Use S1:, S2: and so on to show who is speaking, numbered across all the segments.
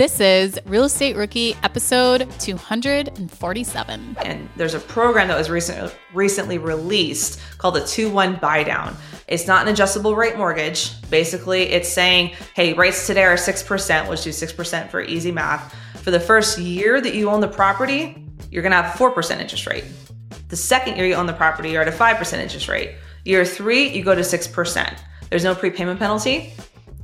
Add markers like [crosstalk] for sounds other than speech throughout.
S1: This is Real Estate Rookie episode 247.
S2: And there's a program that was recent, recently released called the 2 1 buy down. It's not an adjustable rate mortgage. Basically, it's saying, hey, rates today are 6%, let's do 6% for easy math. For the first year that you own the property, you're gonna have 4% interest rate. The second year you own the property, you're at a 5% interest rate. Year three, you go to 6%. There's no prepayment penalty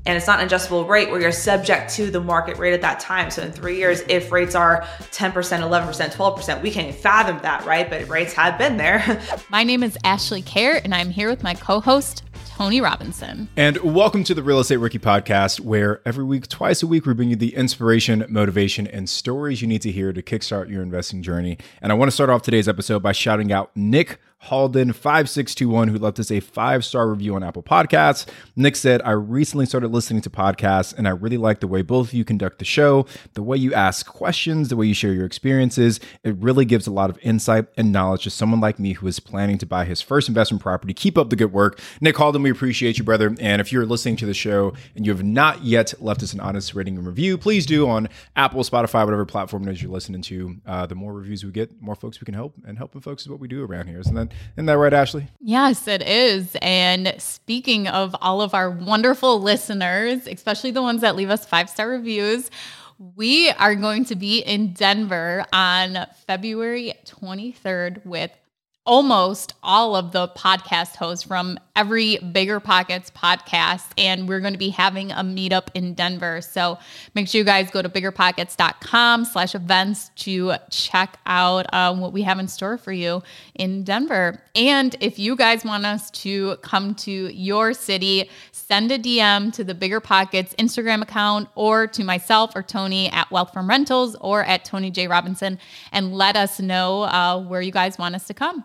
S2: and it's not an adjustable rate where you're subject to the market rate at that time. So in three years, if rates are 10%, 11%, 12%, we can't fathom that, right? But rates have been there. [laughs]
S1: my name is Ashley Kerr, and I'm here with my co host, Tony Robinson.
S3: And welcome to the Real Estate Rookie Podcast, where every week, twice a week, we bring you the inspiration, motivation, and stories you need to hear to kickstart your investing journey. And I want to start off today's episode by shouting out Nick Halden5621, who left us a five star review on Apple Podcasts. Nick said, I recently started listening to podcasts and I really like the way both of you conduct the show, the way you ask questions, the way you share your experiences. It really gives a lot of insight and knowledge to someone like me who is planning to buy his first investment property. Keep up the good work. Nick Halden, we appreciate you, brother. And if you're listening to the show and you have not yet left us an honest rating and review, please do on Apple, Spotify, whatever platform it is you're listening to. Uh, the more reviews we get, more folks we can help, and helping folks is what we do around here. Isn't that isn't that right, Ashley?
S1: Yes, it is. And speaking of all of our wonderful listeners, especially the ones that leave us five star reviews, we are going to be in Denver on February 23rd with almost all of the podcast hosts from every Bigger Pockets podcast. And we're going to be having a meetup in Denver. So make sure you guys go to biggerpockets.com slash events to check out um, what we have in store for you in Denver. And if you guys want us to come to your city, send a DM to the Bigger Pockets Instagram account or to myself or Tony at Wealth from Rentals or at Tony J. Robinson and let us know uh, where you guys want us to come.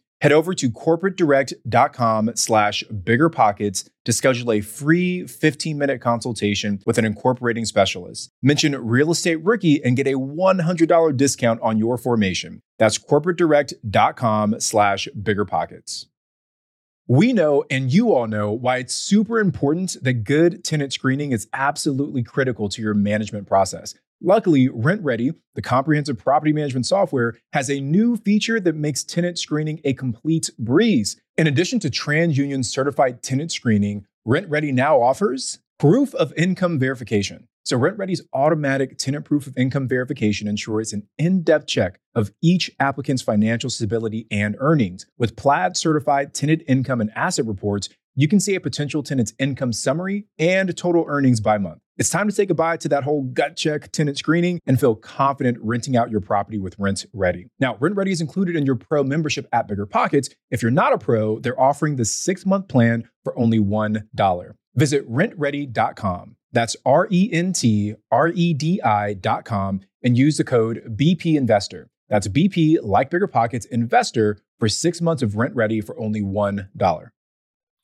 S3: Head over to corporatedirect.com slash biggerpockets to schedule a free 15-minute consultation with an incorporating specialist. Mention Real Estate Rookie and get a $100 discount on your formation. That's corporatedirect.com slash biggerpockets. We know, and you all know, why it's super important that good tenant screening is absolutely critical to your management process. Luckily, RentRedi, the comprehensive property management software, has a new feature that makes tenant screening a complete breeze. In addition to TransUnion certified tenant screening, RentRedi now offers proof of income verification. So, RentRedi's automatic tenant proof of income verification ensures an in depth check of each applicant's financial stability and earnings. With Plaid certified tenant income and asset reports, you can see a potential tenant's income summary and total earnings by month. It's time to say goodbye to that whole gut check tenant screening and feel confident renting out your property with RentRedi. Now, RentRedi is included in your pro membership at Bigger Pockets. If you're not a pro, they're offering the six month plan for only $1. Visit rentredi.com. That's R E N T R E D I.com and use the code BP Investor. That's BP, like Bigger Pockets, Investor for six months of RentRedi for only $1.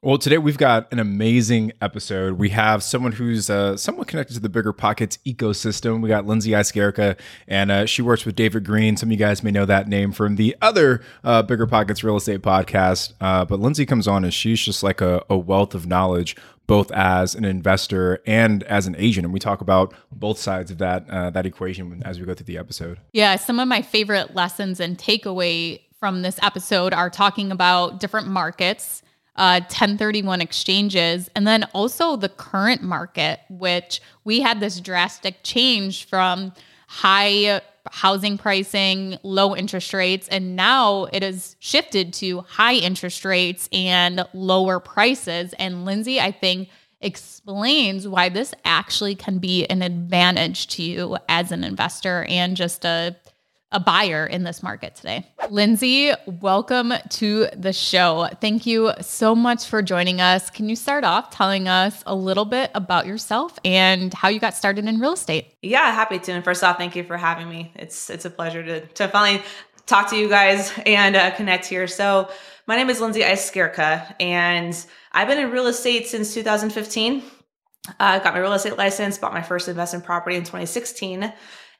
S3: Well, today we've got an amazing episode. We have someone who's uh, somewhat connected to the Bigger Pockets ecosystem. We got Lindsay Iskierka, and uh, she works with David Greene. Some of you guys may know that name from the other uh, Bigger Pockets real estate podcast. Uh, but Lindsay comes on, and she's just like a, a wealth of knowledge both as an investor and as an agent. And we talk about both sides of that uh, that equation as we go through the episode.
S1: Yeah, some of my favorite lessons and takeaway from this episode are talking about different markets uh, 1031 exchanges, and then also the current market, which we had this drastic change from high housing pricing, low interest rates, and now it has shifted to high interest rates and lower prices. And Lindsay, I think, explains why this actually can be an advantage to you as an investor and just a a buyer in this market today. Lindsay, welcome to the show. Thank you so much for joining us. Can you start off telling us a little bit about yourself and how you got started in real estate?
S2: Yeah, happy to. And first off, thank you for having me. It's it's a pleasure to to finally talk to you guys and uh, connect here. So, my name is Lindsay Iskierka, and I've been in real estate since 2015. I uh, got my real estate license, bought my first investment property in 2016,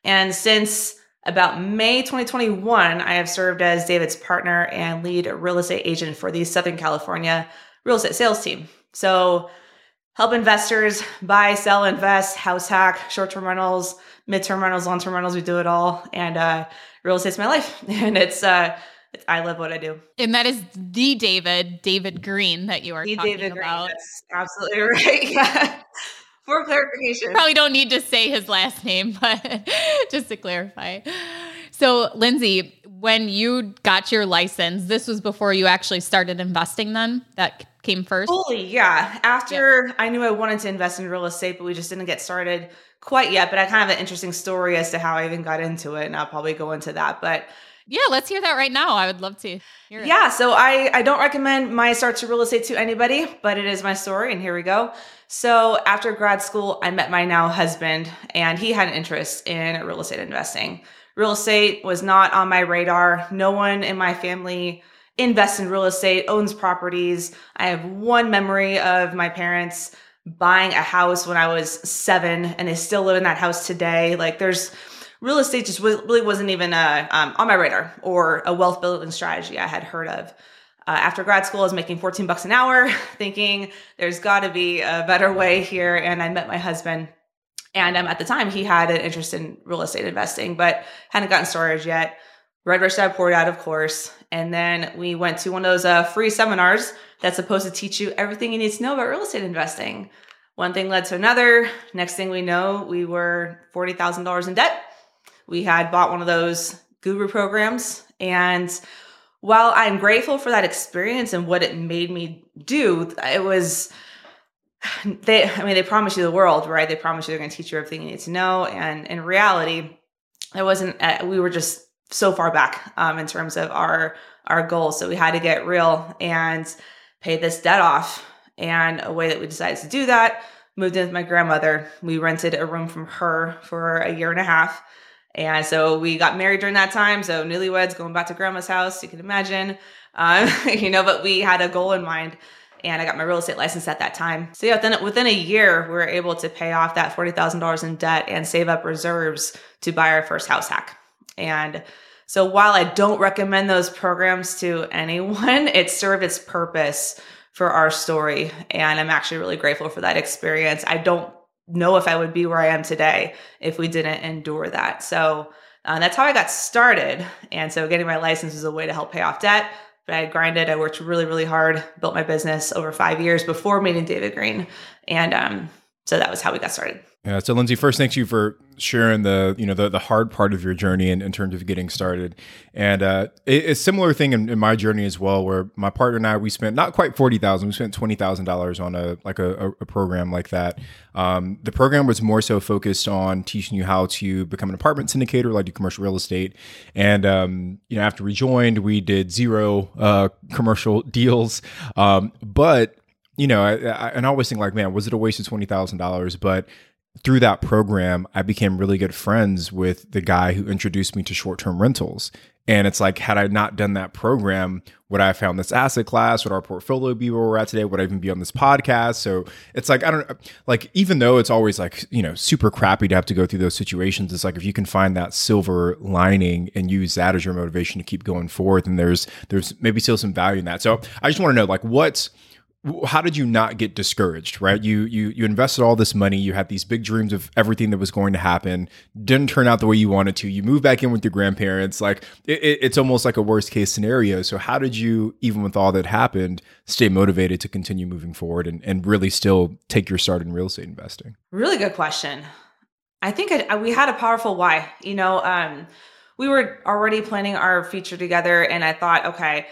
S2: and since about May 2021, I have served as David's partner and lead real estate agent for the Southern California real estate sales team. So, help investors buy, sell, invest, house hack, short term rentals, mid term rentals, long term rentals. We do it all. And uh, real estate's my life. [laughs] And it's, uh, I love what I do.
S1: And that is the David, David Greene that you are the talking David about.
S2: Absolutely [laughs] right. Yeah for clarification.
S1: Probably don't need to say his last name, [laughs] but just to clarify. So, Lindsay, when you got your license, this was before you actually started investing then? That came first?
S2: Fully, yeah. After yeah. I knew I wanted to invest in real estate, but we just didn't get started quite yet. But I kind of have an interesting story as to how I even got into it, and I'll probably go into that. But
S1: yeah, let's hear that right now. I would love to hear it.
S2: Yeah, so I, I don't recommend my start to real estate to anybody, but it is my story, and here we go. So after grad school, I met my now husband, and he had an interest in real estate investing. Real estate was not on my radar. No one in my family invests in real estate, owns properties. I have one memory of my parents buying a house when I was seven, and they still live in that house today. Like there's real estate just really wasn't even uh, um, on my radar or a wealth building strategy I had heard of. Uh, after grad school, I was making 14 bucks an hour, [laughs] thinking there's got to be a better way here. And I met my husband. And um, at the time, he had an interest in real estate investing, but hadn't gotten started yet. Read Rich Dad Poor Dad, of course. And then we went to one of those uh, free seminars that's supposed to teach you everything you need to know about real estate investing. One thing led to another. Next thing we know, we were $40,000 in debt we had bought one of those guru programs. And while I'm grateful for that experience and what it made me do, it was [sighs] they I mean they promise you the world, right? They promise you they're going to teach you everything you need to know and in reality it wasn't uh, we were just so far back um, in terms of our our goals. So we had to get real and pay this debt off. And a way that we decided to do that, moved in with my grandmother. We rented a room from her for a year and a half. And so we got married during that time. So newlyweds going back to grandma's house, you can imagine. Um, [laughs] you know, but we had a goal in mind and I got my real estate license at that time. So yeah, within, within a year, we were able to pay off that $40,000 in debt and save up reserves to buy our first house hack. And so while I don't recommend those programs to anyone, [laughs] it served its purpose for our story. And I'm actually really grateful for that experience. I don't know if I would be where I am today if we didn't endure that. So uh, that's how I got started. And so getting my license was a way to help pay off debt. But I grinded, I worked really, really hard, built my business over five years before meeting David Greene. And um, So that was how we got started.
S3: Yeah. So Lindsay, first, thanks you for sharing the you know the the hard part of your journey in, in terms of getting started, and uh, it, a similar thing in, in, my journey as well, where my partner and I we spent not quite forty thousand, we spent twenty thousand dollars on a like a, a program like that. Um, the program was more so focused on teaching you how to become an apartment syndicator, like do commercial real estate, and um, you know after we joined, we did zero uh, commercial [laughs] deals, um, but you know, I, I, and I always think like, man, was it a waste of twenty thousand dollars? But through that program, I became really good friends with the guy who introduced me to short term rentals. And it's like, had I not done that program, would I have found this asset class? Would our portfolio be where we're at today? Would I even be on this podcast? So it's like, I don't know, like, even though it's always like, you know, super crappy to have to go through those situations, it's like if you can find that silver lining and use that as your motivation to keep going forward, and there's, there's maybe still some value in that. So I just want to know, like, what's, how did you not get discouraged right? You you you invested all this money you had these big dreams of everything that was going to happen didn't turn out the way you wanted to you moved back in with your grandparents like it, it's almost like a worst case scenario. So how did you even with all that happened stay motivated to continue moving forward and, and really still take your start in real estate investing?
S2: Really good question. I think it, we had a powerful why you know um, we were already planning our future together and i thought okay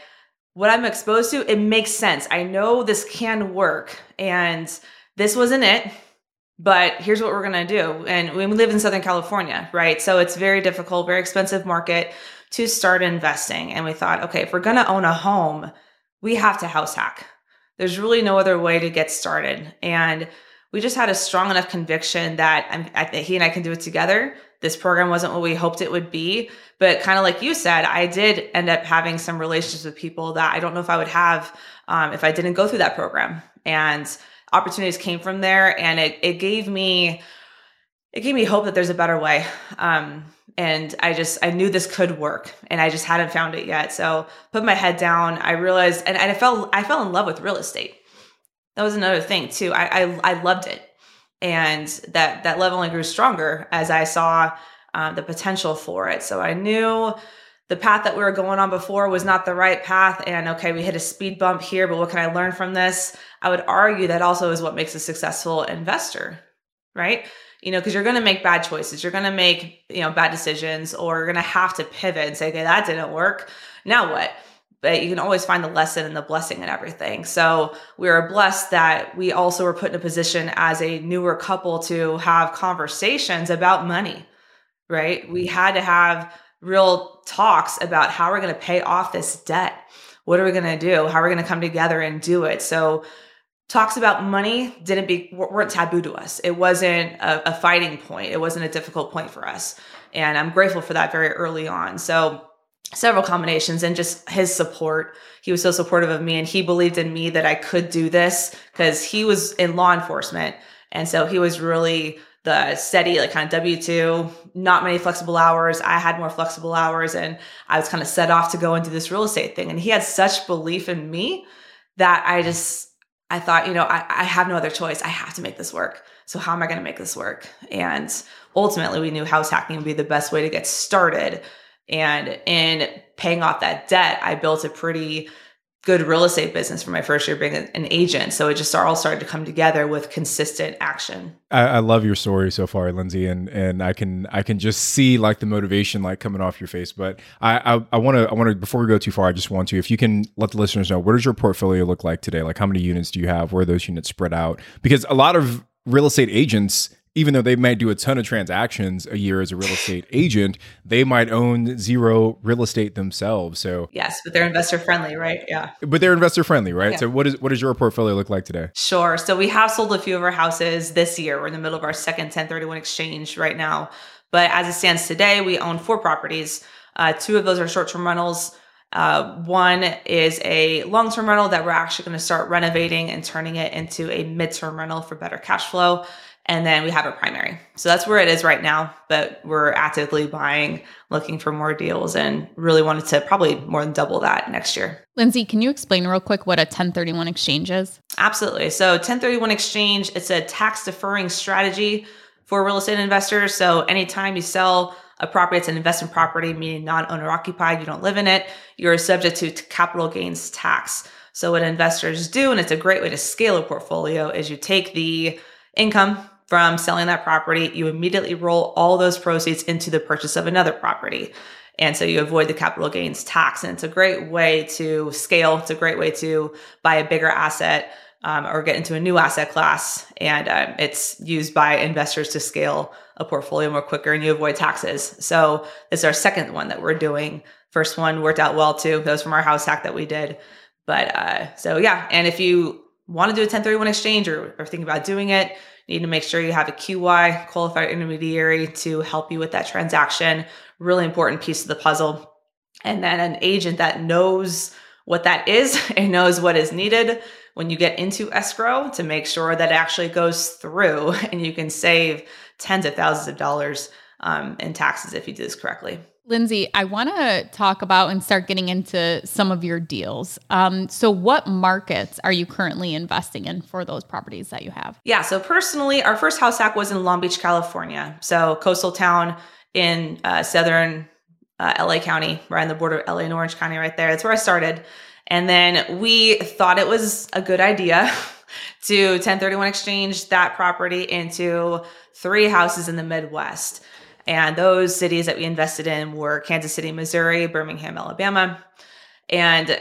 S2: what I'm exposed to, it makes sense. I know this can work and this wasn't it, but here's what we're going to do. And we live in Southern California, right? So it's very difficult, very expensive market to start investing. And we thought, okay, if we're going to own a home, we have to house hack. There's really no other way to get started. And we just had a strong enough conviction that I'm, I, he and I can do it together. This program wasn't what we hoped it would be, but kind of like you said, I did end up having some relationships with people that I don't know if I would have um, if I didn't go through that program. And opportunities came from there, and it it gave me it gave me hope that there's a better way. Um, and I just I knew this could work, and I just hadn't found it yet. So put my head down. I realized, and, and I fell I fell in love with real estate. That was another thing too. I I, I loved it, and that that love only grew stronger as I saw uh, the potential for it. So I knew the path that we were going on before was not the right path. And okay, we hit a speed bump here, but what can I learn from this? I would argue that also is what makes a successful investor, right? You know, because you're going to make bad choices. You're going to make, you know, bad decisions or you're going to have to pivot and say, okay, that didn't work. Now what? But you can always find the lesson and the blessing in everything. So we are blessed that we also were put in a position as a newer couple to have conversations about money right? We mm-hmm. had to have real talks about how we're going to pay off this debt. What are we going to do? How are we going to come together and do it? So talks about money didn't be weren't taboo to us. It wasn't a, a fighting point. It wasn't a difficult point for us. And I'm grateful for that very early on. So several combinations and just his support. He was so supportive of me and he believed in me that I could do this because he was in law enforcement. And so he was really the steady, like kind of W 2, not many flexible hours. I had more flexible hours and I was kind of set off to go and do this real estate thing. And he had such belief in me that I just, I thought, you know, I, I have no other choice. I have to make this work. So how am I going to make this work? And ultimately, we knew house hacking would be the best way to get started. And in paying off that debt, I built a pretty good real estate business for my first year being an agent. So it just all started to come together with consistent action.
S3: I, I, love your story so far, Lindsay, and and I can I can just see like the motivation like coming off your face. But I I want to I want to before we go too far, I just want to if you can let the listeners know what does your portfolio look like today? Like how many units do you have? Where are those units spread out? Because a lot of real estate agents even though they might do a ton of transactions a year as a real estate [laughs] agent, they might own zero real estate themselves. So
S2: yes, but they're investor friendly, right? Yeah.
S3: But they're investor friendly, right? Yeah. So what is what does your portfolio look like today?
S2: Sure. So we have sold a few of our houses this year. We're in the middle of our second 1031 exchange right now. But as it stands today, we own four properties. Uh, two of those are short-term rentals. Uh, one is a long term rental that we're actually going to start renovating and turning it into a mid term rental for better cash flow. And then we have a primary. So that's where it is right now. But we're actively buying, looking for more deals, and really wanted to probably more than double that next year.
S1: Lindsay, can you explain real quick what a 1031 exchange is?
S2: Absolutely. So 1031 exchange, it's a tax deferring strategy for real estate investors. So anytime you sell a property, it's an investment property, meaning non owner occupied, you don't live in it, you're subject to capital gains tax. So what investors do, and it's a great way to scale a portfolio, is you take the income from selling that property, you immediately roll all those proceeds into the purchase of another property. And so you avoid the capital gains tax. And it's a great way to scale. It's a great way to buy a bigger asset um, or get into a new asset class. And um, it's used by investors to scale a portfolio more quicker and you avoid taxes. So this is our second one that we're doing. First one worked out well too. That was from our house hack that we did. But uh, so yeah. And if you want to do a 1031 exchange or, or thinking about doing it, you need to make sure you have a QI, qualified intermediary, to help you with that transaction. Really important piece of the puzzle. And then an agent that knows what that is [laughs] and knows what is needed when you get into escrow to make sure that it actually goes through [laughs] and you can save tens of thousands of dollars um, in taxes if you do this correctly.
S1: Lindsay, I want to talk about and start getting into some of your deals. Um, so, what markets are you currently investing in for those properties that you have?
S2: Yeah. So, personally, our first house hack was in Long Beach, California. So, coastal town in uh, southern uh, LA County, right on the border of LA and Orange County, right there. That's where I started. And then we thought it was a good idea [laughs] to 1031 exchange that property into three houses in the Midwest. And those cities that we invested in were Kansas City, Missouri, Birmingham, Alabama. And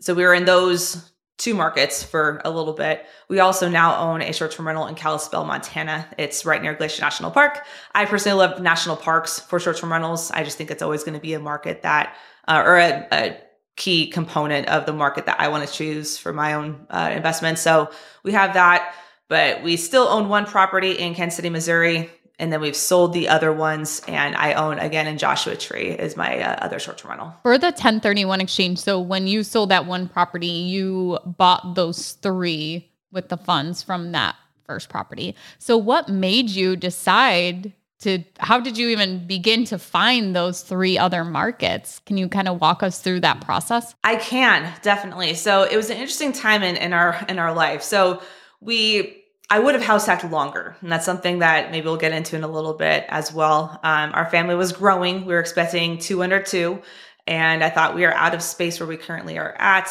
S2: so we were in those two markets for a little bit. We also now own a short term rental in Kalispell, Montana. It's right near Glacier National Park. I personally love national parks for short term rentals. I just think it's always going to be a market that, uh, or a, a, key component of the market that I want to choose for my own uh, investment. So we have that, but we still own one property in Kansas City, Missouri and then we've sold the other ones and i own again in joshua tree is my uh, other short-term rental.
S1: For the 1031 exchange so when you sold that one property you bought those three with the funds from that first property. So what made you decide to how did you even begin to find those three other markets? Can you kind of walk us through that process?
S2: I can definitely. So it was an interesting time in, in our in our life. So we I would have house hacked longer. And that's something that maybe we'll get into in a little bit as well. Um, our family was growing. We were expecting two under two. And I thought we are out of space where we currently are at.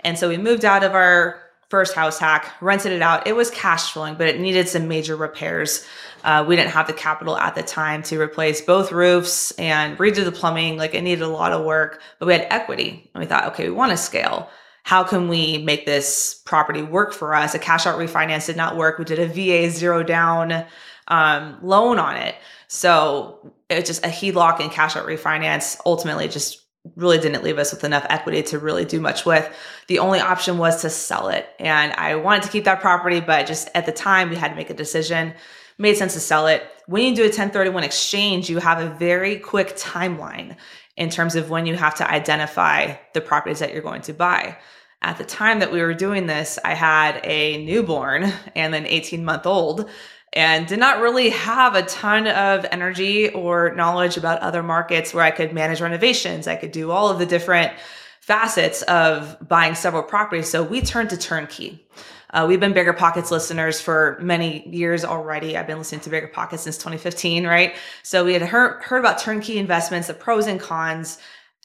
S2: And so we moved out of our first house hack, rented it out. It was cash flowing, but it needed some major repairs. Uh, we didn't have the capital at the time to replace both roofs and redo the plumbing. Like it needed a lot of work, but we had equity. And we thought, okay, we want to scale how can we make this property work for us? A cash out refinance did not work. We did a VA zero down um, loan on it. So it's just a HELOC and cash out refinance ultimately just really didn't leave us with enough equity to really do much with. The only option was to sell it. And I wanted to keep that property, but just at the time we had to make a decision. Made sense to sell it. When you do a 1031 exchange, you have a very quick timeline in terms of when you have to identify the properties that you're going to buy. At the time that we were doing this, I had a newborn and an 18 month old and did not really have a ton of energy or knowledge about other markets where I could manage renovations. I could do all of the different facets of buying several properties. So we turned to turnkey. Uh, we've been Bigger Pockets listeners for many years already. I've been listening to Bigger Pockets since 2015, right? So we had heard, heard about turnkey investments, the pros and cons.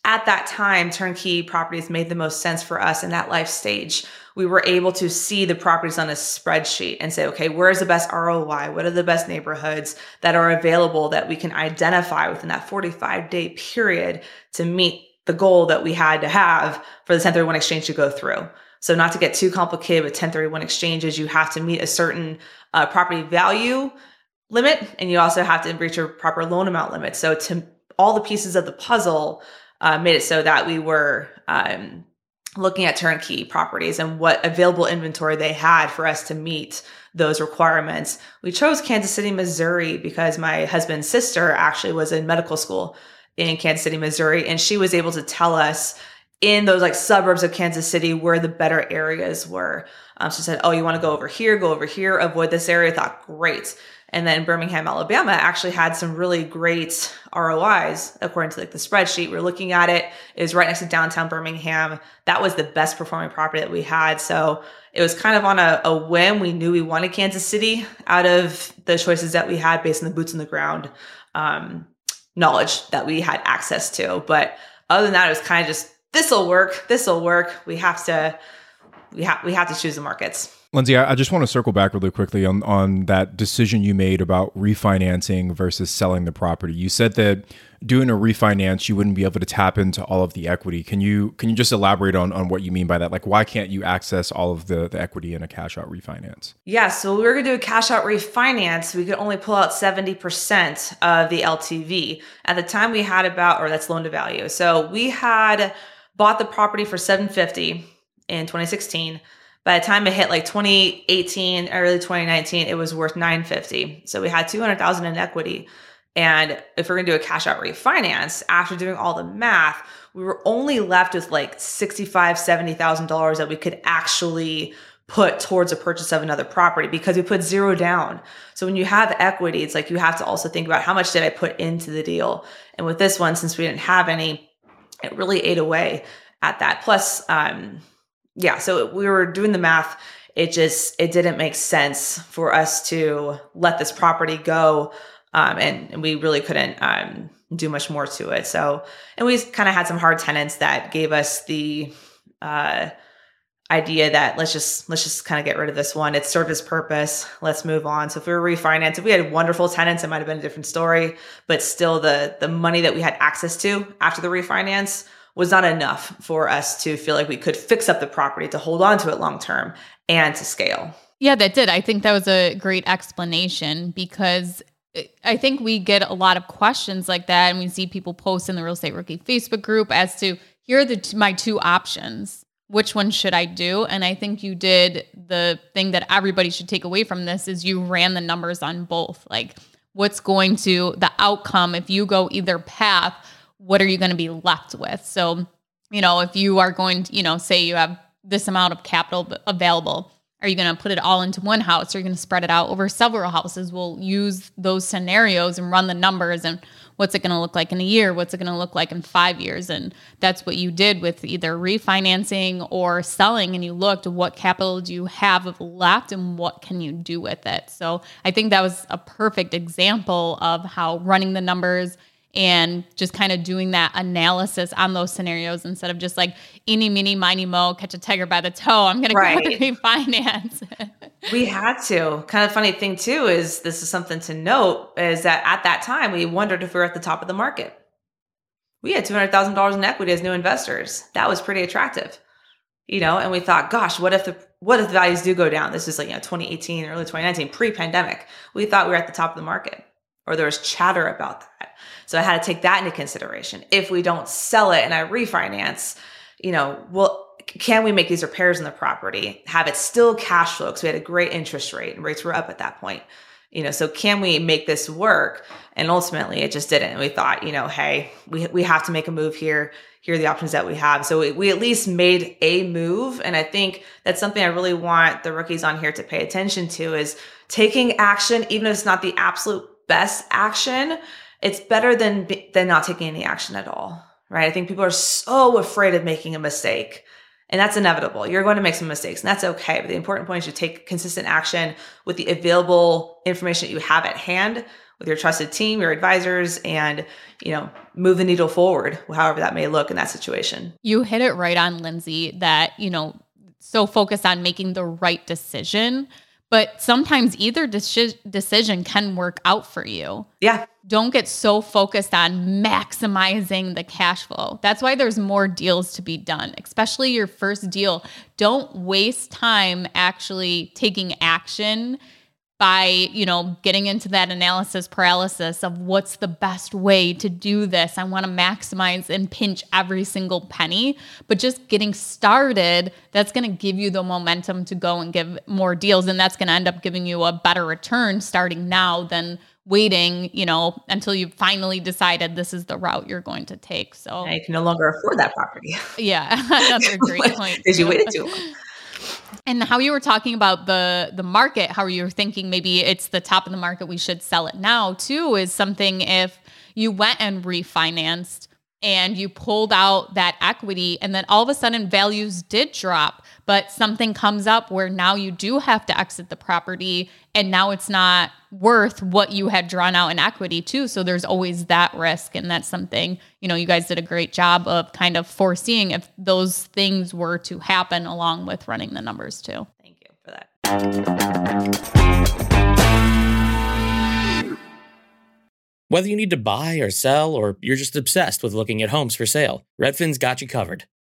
S2: At that time, turnkey properties made the most sense for us in that life stage. We were able to see the properties on a spreadsheet and say, okay, where's the best ROI? What are the best neighborhoods that are available that we can identify within that 45 day period to meet the goal that we had to have for the 1031 exchange to go through? So, not to get too complicated with 1031 exchanges, you have to meet a certain uh, property value limit, and you also have to reach a proper loan amount limit. So, to all the pieces of the puzzle uh, made it so that we were um, looking at turnkey properties and what available inventory they had for us to meet those requirements. We chose Kansas City, Missouri because my husband's sister actually was in medical school in Kansas City, Missouri, and she was able to tell us in those like suburbs of Kansas City where the better areas were. Um, she said, Oh, you want to go over here, go over here, avoid this area. I thought, great. And then Birmingham, Alabama actually had some really great ROIs according to like the spreadsheet. We're looking at it. It was right next to downtown Birmingham. That was the best performing property that we had. So it was kind of on a, a whim. We knew we wanted Kansas City out of the choices that we had based on the boots on the ground um, knowledge that we had access to. But other than that, it was kind of just this'll work, this'll work. We have to we have we have to choose the markets.
S3: Lindsay, I, I just want to circle back really quickly on on that decision you made about refinancing versus selling the property. You said that doing a refinance, you wouldn't be able to tap into all of the equity. Can you can you just elaborate on, on what you mean by that? Like why can't you access all of the, the equity in a cash out refinance?
S2: Yeah, so we were gonna do a cash out refinance. We could only pull out 70% of the LTV. At the time we had about or that's loan to value. So we had bought the property for 750 in 2016 by the time it hit like 2018, early 2019, it was worth 950. So we had 200,000 in equity. And if we're gonna do a cash out refinance, after doing all the math, we were only left with like $65, $70,000 that we could actually put towards a purchase of another property because we put zero down. So when you have equity, it's like you have to also think about how much did I put into the deal? And with this one, since we didn't have any, it really ate away at that. Plus, um, yeah, so we were doing the math. It just it didn't make sense for us to let this property go, um, and, and, we really couldn't um, do much more to it. So, and we kind of had some hard tenants that gave us the uh, idea that let's just let's just kind of get rid of this one. It served its purpose. Let's move on. So if we were refinanced, if we had wonderful tenants, it might have been a different story. But still, the the money that we had access to after the refinance was not enough for us to feel like we could fix up the property to hold on to it long term and to scale.
S1: Yeah, that did. I think that was a great explanation because I think we get a lot of questions like that, and we see people post in the Real Estate Rookie Facebook group as to here are the t- my two options. Which one should I do? And I think you did the thing that everybody should take away from this is you ran the numbers on both. Like what's going to the outcome if you go either path what are you going to be left with? So, you know, if you are going to, you know, say you have this amount of capital available, are you going to put it all into one house? Are you going to spread it out over several houses? We'll use those scenarios and run the numbers and what's it going to look like in a year? What's it going to look like in five years? And that's what you did with either refinancing or selling. And you looked what capital do you have left and what can you do with it? So I think that was a perfect example of how running the numbers and just kind of doing that analysis on those scenarios instead of just like any mini miny mo catch a tiger by the toe. I'm gonna right. [laughs] go refinance [laughs]
S2: we had to. Kind of funny thing too is this is something to note is that at that time we wondered if we were at the top of the market. We had $200000 in equity as new investors. That was pretty attractive you know and we thought gosh what if the what if the values do go down? This is like you know 2018 early 2019 pre-pandemic. We thought we were at the top of the market or there was chatter about that so I had to take that into consideration. If we don't sell it and I refinance, you know, well, can we make these repairs in the property, have it still cash flow? Because we had a great interest rate and rates were up at that point. You know, so can we make this work? And ultimately it just didn't. And we thought, you know, hey, we, we have to make a move here. Here are the options that we have. So we, we at least made a move. And I think that's something I really want the rookies on here to pay attention to is taking action, even if it's not the absolute best action, it's better than than not taking any action at all right? I think people are so afraid of making a mistake and that's inevitable. You're going to make some mistakes and that's okay but the important point is to take consistent action with the available information that you have at hand with your trusted team your advisors and you know move the needle forward however that may look in that situation.
S1: You hit it right on lindsay that you know so focused on making the right decision but sometimes either deci- decision can work out for you.
S2: Yeah.
S1: Don't get so focused on maximizing the cash flow. That's why there's more deals to be done, especially your first deal. Don't waste time actually taking action by you know getting into that analysis paralysis of what's the best way to do this. I want to maximize and pinch every single penny but just getting started that's going to give you the momentum to go and give more deals and that's going to end up giving you a better return starting now than waiting you know until you finally decided this is the route you're going to take so.
S2: Now you can no longer afford that property.
S1: Yeah [laughs] another [laughs] great point
S2: because you waited too long
S1: and how you were talking about the the market how you were thinking maybe it's the top of the market we should sell it now too is something if you went and refinanced and you pulled out that equity and then all of a sudden values did drop but something comes up where now you do have to exit the property and now it's not worth what you had drawn out in equity too. So there's always that risk and that's something you know you guys did a great job of kind of foreseeing if those things were to happen along with running the numbers too.
S2: Thank you for that.
S4: Whether you need to buy or sell, or you're just obsessed with looking at homes for sale, Redfin's got you covered.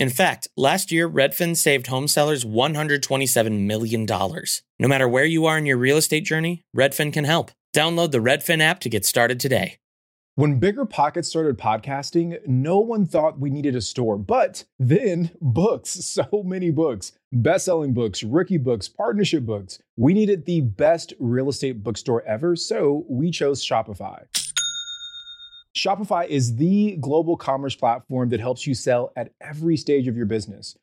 S4: In fact, last year, Redfin saved home sellers $127 million. No matter where you are in your real estate journey, Redfin can help. Download the Redfin app to get started today.
S3: When Bigger Pockets started podcasting, no one thought we needed a store, but then [laughs] books, so many books, best selling books, rookie books, partnership books. We needed the best real estate bookstore ever, so we chose Shopify. Shopify is the global commerce platform that helps you sell at every stage of your business.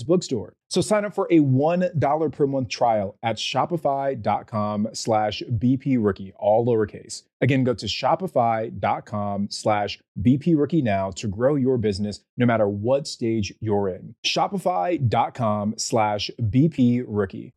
S3: Bookstore. So sign up for a $1 per month trial at shopify.com slash bprookie, all lowercase. Again, go to shopify.com slash bprookie now to grow your business no matter what stage you're in. Shopify.com slash bprookie.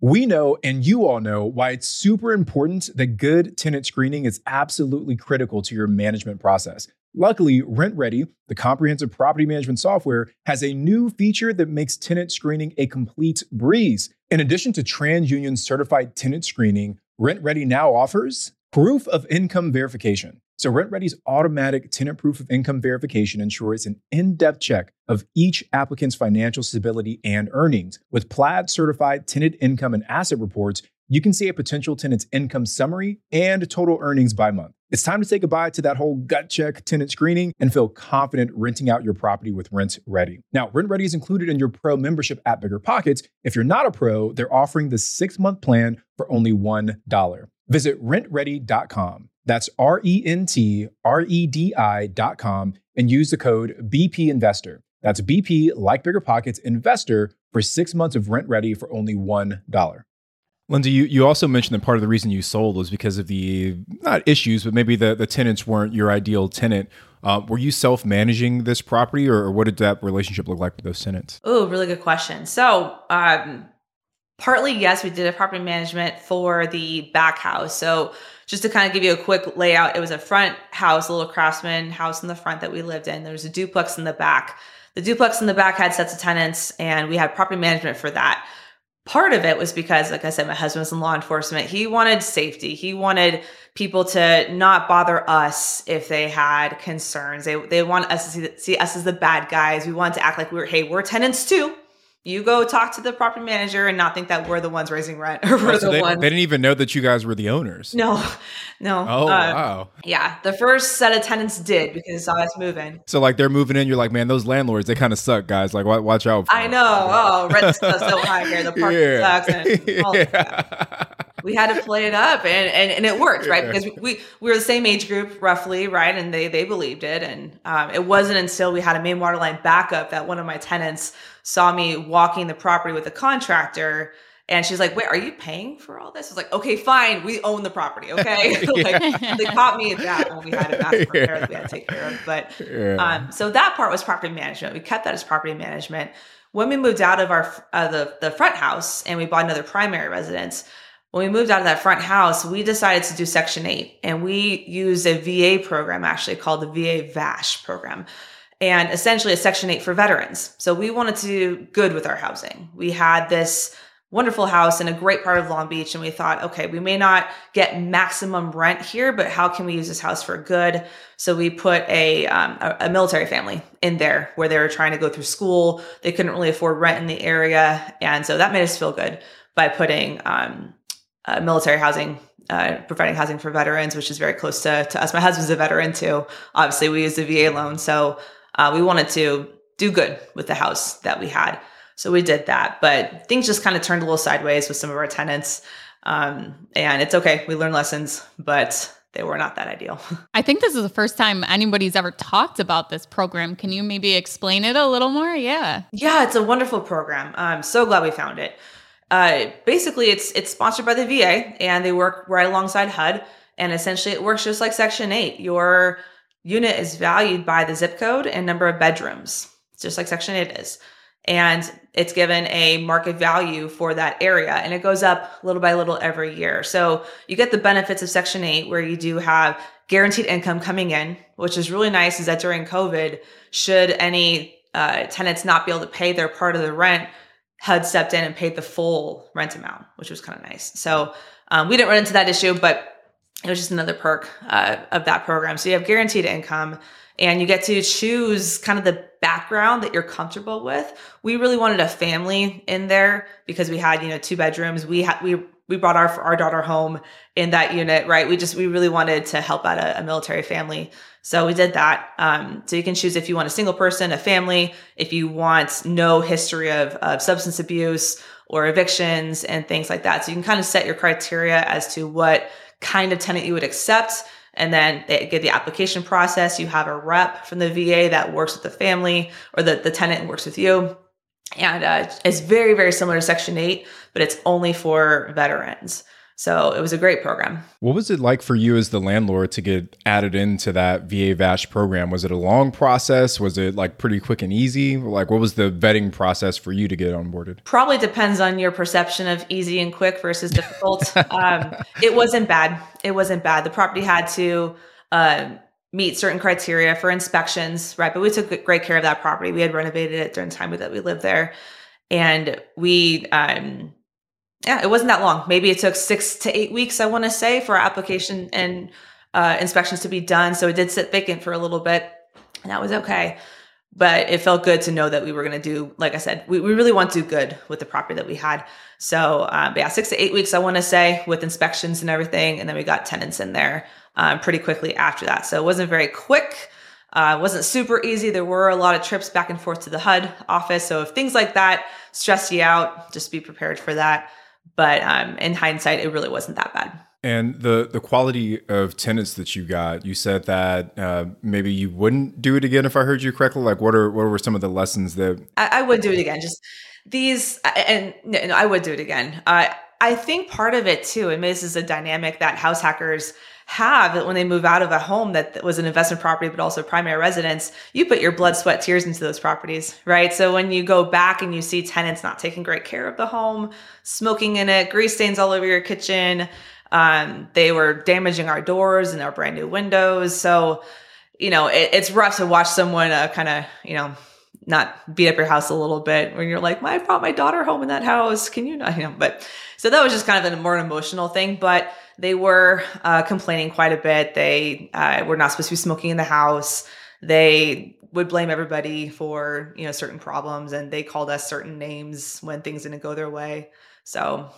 S3: We know, and you all know, why it's super important that good tenant screening is absolutely critical to your management process. Luckily, RentRedi, the comprehensive property management software, has a new feature that makes tenant screening a complete breeze. In addition to TransUnion certified tenant screening, RentRedi now offers proof of income verification. So, RentRedi's automatic tenant proof of income verification ensures an in depth check of each applicant's financial stability and earnings. With Plaid certified tenant income and asset reports, you can see a potential tenant's income summary and total earnings by month. It's time to say goodbye to that whole gut check tenant screening and feel confident renting out your property with RentRedi. Now, RentRedi is included in your pro membership at Bigger Pockets. If you're not a pro, they're offering the six month plan for only $1. Visit rentredi.com. That's R E N T R E D I.com and use the code BP Investor. That's BP, like Bigger Pockets, Investor for six months of RentRedi for only $1. Lindsay, you, you also mentioned that part of the reason you sold was because of the not issues, but maybe the, the tenants weren't your ideal tenant. Uh, were you self managing this property, or, what did that relationship look like with those tenants?
S2: Oh, really good question. So, um, partly yes, we did a property management for the back house. So, just to kind of give you a quick layout, it was a front house, a little craftsman house in the front that we lived in. There was a duplex in the back. The duplex in the back had sets of tenants, and we had property management for that part of it was because like i said my husband was in law enforcement. He wanted safety. He wanted people to not bother us if they had concerns. They, they want us to see, see us as the bad guys. We want to act like we we're hey we're tenants too you go talk to the property manager and not think that we're the ones raising rent [laughs] or we're oh, so
S3: the
S2: they, ones.
S3: They didn't even know that you guys were the owners.
S2: No, no.
S3: Oh, uh, wow.
S2: Yeah. The first set of tenants did because saw us moving.
S3: So, like, they're moving in. You're like, man, those landlords, they kind of suck, guys. Like, watch out.
S2: I know. Oh, rent's so high here. The [laughs] parking yeah. sucks. And all [laughs] yeah. We had to play it up and, and, and it worked, right? Because we, we were the same age group roughly, right? And they, they believed it. And um, it wasn't until we had a main water line backup that one of my tenants saw me walking the property with a contractor and she's like, "Wait, are you paying for all this?" I was like, "Okay, fine. We own the property. Okay." [laughs] [laughs] like they caught me at that when we had a massive repair yeah. that we had to take care of. But yeah. um, so that part was property management. We kept that as property management. When we moved out of our uh, the the front house and we bought another primary residence, when we moved out of that front house, we decided to do Section 8 and we used a VA program actually called the VA VASH program and essentially a Section 8 for veterans. So we wanted to do good with our housing. We had this wonderful house in a great part of Long Beach. And we thought, okay, we may not get maximum rent here, but how can we use this house for good? So we put a, um, a, a, military family in there where they were trying to go through school. They couldn't really afford rent in the area. And so that made us feel good by putting um, uh, military housing. Uh, providing housing for veterans, which is very close to, to us. My husband's a veteran too. Obviously, we used a VA loan. So uh, we wanted to do good with the house that we had. So we did that, but things just kind of turned a little sideways with some of our tenants. Um, and it's okay. We learned lessons, but they were not that ideal. [laughs]
S1: I think this is the first time anybody's ever talked about this program. Can you maybe explain it a little more? Yeah.
S2: Yeah, it's a wonderful program. I'm so glad we found it. Uh, basically, it's it's sponsored by the VA, and they work right alongside HUD. And essentially, it works just like Section Eight. Your unit is valued by the zip code and number of bedrooms, just like Section Eight is and it's given a market value for that area and it goes up little by little every year. So you get the benefits of Section 8 where you do have guaranteed income coming in, which is really nice is that during COVID, should any uh, tenants not be able to pay their part of the rent, HUD stepped in and paid the full rent amount, which was kind of nice. So um, we didn't run into that issue, but it was just another perk uh, of that program. So you have guaranteed income and you get to choose kind of the background that you're comfortable with. We really wanted a family in there because we had, you know, two bedrooms. We had we we brought our our daughter home in that unit, right? We just we really wanted to help out a, a military family. So we did that. Um, so you can choose if you want a single person, a family, if you want no history of, of substance abuse or evictions and things like that. So you can kind of set your criteria as to what kind of tenant you would accept and then they get the application process. You have a rep from the VA that works with the family or the, the tenant works with you. And uh, it's very, very similar to Section 8, but it's only for veterans. So it was a great program.
S3: What was it like for you as the landlord to get added into that VA VASH program? Was it a long process? Was it like pretty quick and easy? Like what was the vetting process for you to get onboarded?
S2: Probably depends on your perception of easy and quick versus difficult. [laughs] um, it wasn't bad. It wasn't bad. The property had to uh, meet certain criteria for inspections, right? But we took great care of that property. We had renovated it during the time that we lived there. And we, um, yeah, it wasn't that long. Maybe it took six to eight weeks, I want to say, for our application and uh, inspections to be done. So it did sit vacant for a little bit, and that was okay. But it felt good to know that we were going to do, like I said, we, we really want to do good with the property that we had. So, um, yeah, six to eight weeks, I want to say, with inspections and everything. And then we got tenants in there um, pretty quickly after that. So it wasn't very quick. Uh, it wasn't super easy. There were a lot of trips back and forth to the HUD office. So if things like that stress you out, just be prepared for that. But um, in hindsight, it really wasn't that bad.
S3: And the the quality of tenants that you got, you said that uh, maybe you wouldn't do it again if I heard you correctly. Like, what are what were some of the lessons that
S2: I, I would do it again? Just these, and no, I would do it again. Uh, I think part of it too, and this is a dynamic that house hackers have when they move out of a home that was an investment property but also primary residence you put your blood sweat tears into those properties right so when you go back and you see tenants not taking great care of the home smoking in it grease stains all over your kitchen um, they were damaging our doors and our brand new windows so you know it, it's rough to watch someone uh, kind of you know not beat up your house a little bit when you're like, I brought my daughter home in that house. Can you not? You know, but so that was just kind of a more emotional thing. But they were uh, complaining quite a bit. They uh, were not supposed to be smoking in the house. They would blame everybody for you know certain problems, and they called us certain names when things didn't go their way. So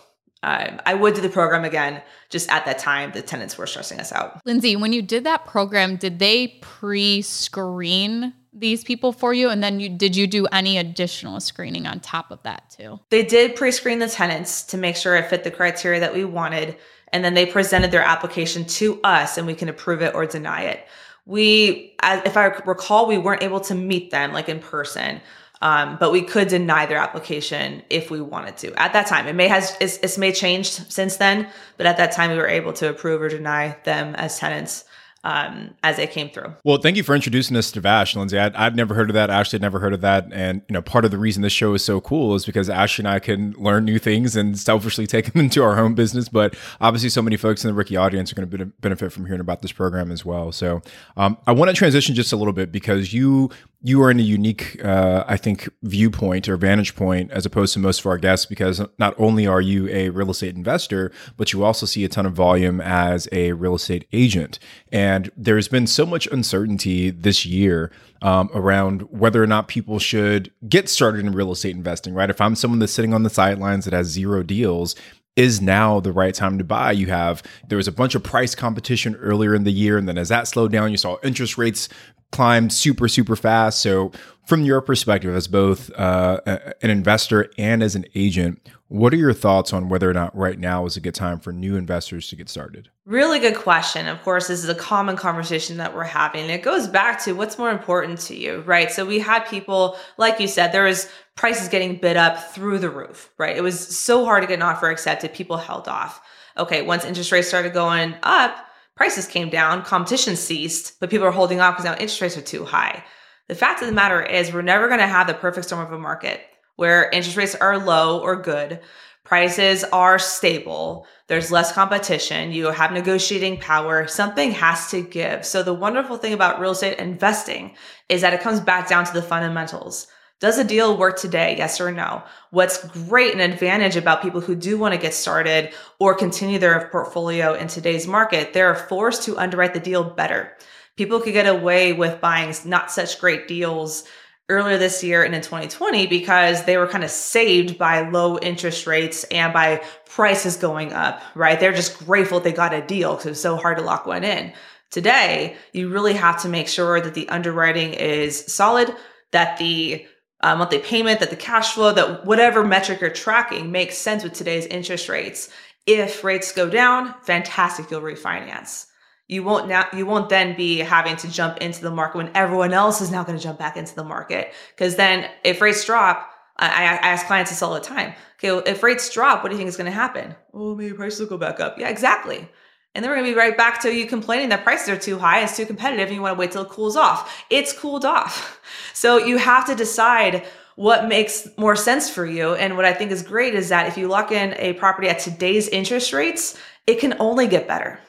S2: um, I would do the program again. Just at that time, the tenants were stressing us out.
S1: Lindsay, when you did that program, did they pre-screen these people for you, and then you did you do any additional screening on top of that too?
S2: They did pre-screen the tenants to make sure it fit the criteria that we wanted, and then they presented their application to us, and we can approve it or deny it. We, if I recall, we weren't able to meet them like in person. Um, but we could deny their application if we wanted to at that time. It may has it's, it's may changed since then, but at that time we were able to approve or deny them as tenants um, as it came through.
S3: Well, thank you for introducing us to VASH, Lindsay. I'd, I'd never heard of that. Ashley had never heard of that. And, you know, part of the reason this show is so cool is because Ashley and I can learn new things and selfishly take them [laughs] into our home business. But obviously, so many folks in the Rookie audience are going to benefit from hearing about this program as well. So um, I want to transition just a little bit because you you are in a unique, uh, I think, viewpoint or vantage point as opposed to most of our guests because not only are you a real estate investor, but you also see a ton of volume as a real estate agent. And there's been so much uncertainty this year um, around whether or not people should get started in real estate investing, right? If I'm someone that's sitting on the sidelines that has zero deals, is now the right time to buy. You have there was a bunch of price competition earlier in the year, and then as that slowed down, you saw interest rates climb super super fast. So, from your perspective as both uh, an investor and as an agent, what are your thoughts on whether or not right now is a good time for new investors to get started?
S2: Really good question. Of course, this is a common conversation that we're having. It goes back to what's more important to you, right? So we had people, like you said, there was prices getting bid up through the roof, right? It was so hard to get an offer accepted. People held off. Okay, once interest rates started going up, prices came down, competition ceased, but people are holding off because now interest rates are too high. The fact of the matter is, we're never going to have the perfect storm of a market where interest rates are low or good, prices are stable, there's less competition, you have negotiating power, something has to give. So, the wonderful thing about real estate investing is that it comes back down to the fundamentals. Does a deal work today? Yes or no? What's great and advantage about people who do want to get started or continue their portfolio in today's market, they're forced to underwrite the deal better. People could get away with buying not such great deals earlier this year and in 2020 because they were kind of saved by low interest rates and by prices going up, right? They're just grateful they got a deal because it was so hard to lock one in. Today, you really have to make sure that the underwriting is solid, that the uh, monthly payment, that the cash flow, that whatever metric you're tracking makes sense with today's interest rates. If rates go down, fantastic, you'll refinance. You won't now you won't then be having to jump into the market when everyone else is now going to jump back into the market. Because then if rates drop I, I, ask clients this all the time. Okay well, if rates drop what do you think is going to happen? Oh maybe prices will go back up. Yeah exactly and then we're going to be right back to you complaining that prices are too high it's too competitive and you want to wait till it cools off it's cooled off [laughs] so you have to decide what makes more sense for you and what i think is great is that if you lock in a property at today's interest rates it can only get better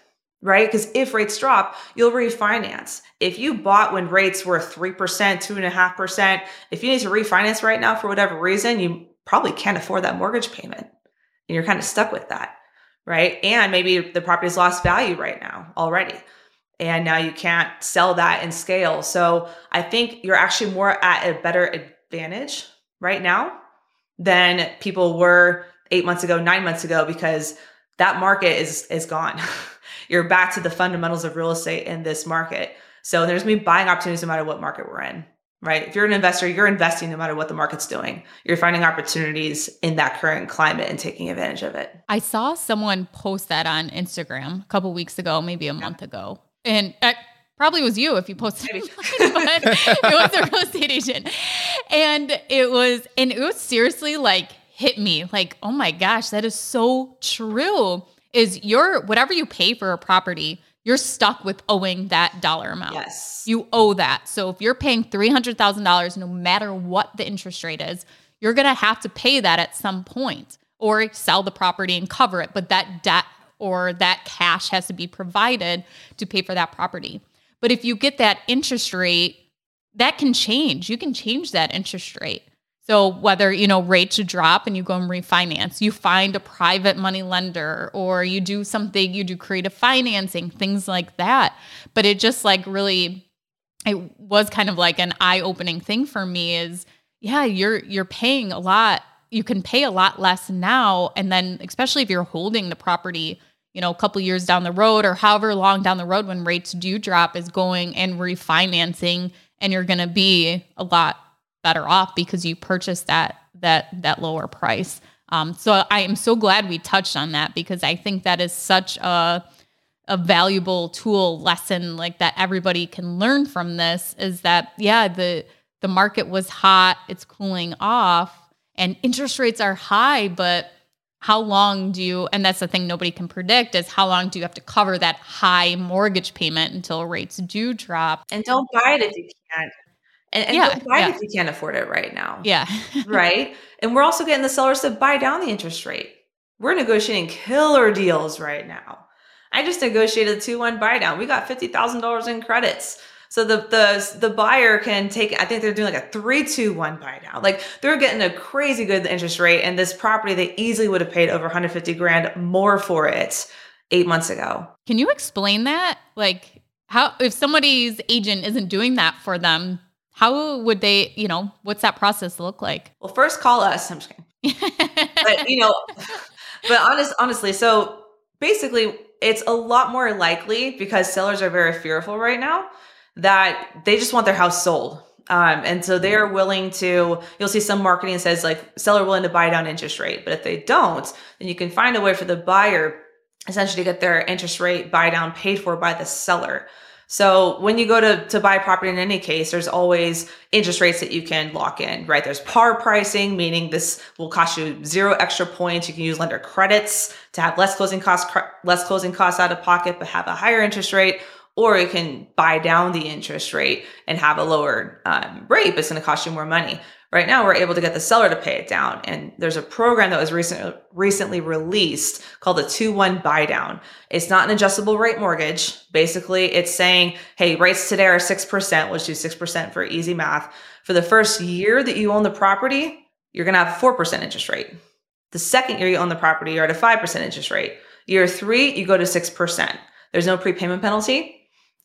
S2: right? Because if rates drop, you'll refinance. If you bought when rates were 3%, 2.5%, if you need to refinance right now for whatever reason, you probably can't afford that mortgage payment. And you're kind of stuck with that, right? And maybe the property's lost value right now already. And now you can't sell that in scale. So I think you're actually more at a better advantage right now than people were eight months ago, nine months ago, because that market is is gone. [laughs] you're back to the fundamentals of real estate in this market. So there's me buying opportunities no matter what market we're in, right? If you're an investor, you're investing no matter what the market's doing. You're finding opportunities in that current climate and taking advantage of it.
S1: I saw someone post that on Instagram a couple weeks ago, maybe a month ago. And probably was you if you posted [laughs] it, but it was a real estate agent. And it was, and it was seriously like hit me like, oh my gosh, that is so true is your whatever you pay for a property, you're stuck with owing that dollar amount.
S2: Yes.
S1: You owe that. So if you're paying $300,000 no matter what the interest rate is, you're going to have to pay that at some point or sell the property and cover it, but that debt or that cash has to be provided to pay for that property. But if you get that interest rate, that can change. You can change that interest rate. So whether, you know, rates drop and you go and refinance, you find a private money lender or you do something, you do creative financing, things like that. But it just like really it was kind of like an eye-opening thing for me is yeah, you're you're paying a lot. You can pay a lot less now and then especially if you're holding the property you know, a couple years down the road or however long down the road when rates do drop is going and refinancing and you're going to be a lot better off because you purchased that that that lower price. Um, so I am so glad we touched on that because I think that is such a a valuable tool lesson like that everybody can learn from this is that yeah the the market was hot it's cooling off and interest rates are high but how long do you and that's the thing nobody can predict is how long do you have to cover that high mortgage payment until rates do drop
S2: and don't buy it if you can't and, and yeah, buy yeah. it if you can't afford it right now.
S1: Yeah. [laughs]
S2: right. And we're also getting the sellers to buy down the interest rate. We're negotiating killer deals right now. I just negotiated a 2 1 buy down. We got $50,000 in credits. So the the the buyer can take. I think they're doing like a three two one buy down. Like they're getting a crazy good interest rate, and this property they easily would have paid over 150 grand more for it eight months ago.
S1: Can you explain that? Like how if somebody's agent isn't doing that for them, how would they? You know, what's that process look like?
S2: Well, first call us. I'm just kidding. but you know, [laughs] but honest, honestly, so basically, it's a lot more likely because sellers are very fearful right now that they just want their house sold. Um, and so they are willing to, you'll see some marketing says like seller willing to buy down interest rate. But if they don't, then you can find a way for the buyer essentially to get their interest rate buy down paid for by the seller. So when you go to, to buy property in any case, there's always interest rates that you can lock in, right? There's par pricing, meaning this will cost you zero extra points. You can use lender credits to have less closing costs, less closing costs out of pocket, but have a higher interest rate or you can buy down the interest rate and have a lower um, rate, but it's going to cost you more money. Right now, we're able to get the seller to pay it down. And there's a program that was recent, recently released called the 2 1 buy down. It's not an adjustable rate mortgage. Basically, it's saying, hey, rates today are 6%, let's do 6% for easy math. For the first year that you own the property, you're going to have 4% interest rate. The second year you own the property, you're at a 5% interest rate. Year three, you go to 6%. There's no prepayment penalty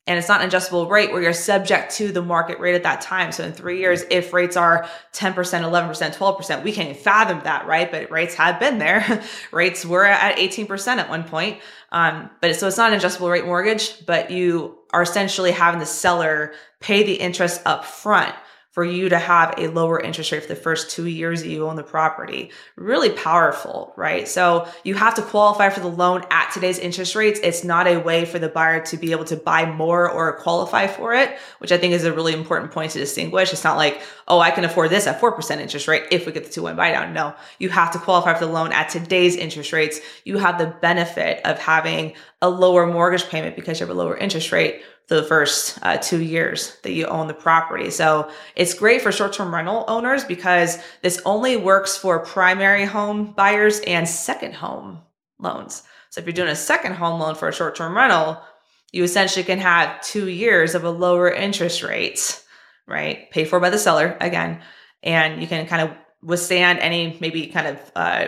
S2: and it's not an adjustable rate where you're subject to the market rate at that time. So in three years, if rates are 10%, 11%, 12%, we can't even fathom that, right? But rates have been there. [laughs] rates were at 18% at one point. Um, but so it's not an adjustable rate mortgage, but you are essentially having the seller pay the interest up front for you to have a lower interest rate for the first two years that you own the property. Really powerful, right? So you have to qualify for the loan at today's interest rates. It's not a way for the buyer to be able to buy more or qualify for it, which I think is a really important point to distinguish. It's not like, oh, I can afford this at 4% interest rate if we get the 2 1 buy down. No, you have to qualify for the loan at today's interest rates. You have the benefit of having a lower mortgage payment because you have a lower interest rate the first uh, two years that you own the property. So it's great for short term rental owners because this only works for primary home buyers and second home loans. So if you're doing a second home loan for a short term rental, you essentially can have two years of a lower interest rate, right? Paid for by the seller again. And you can kind of withstand any maybe kind of uh,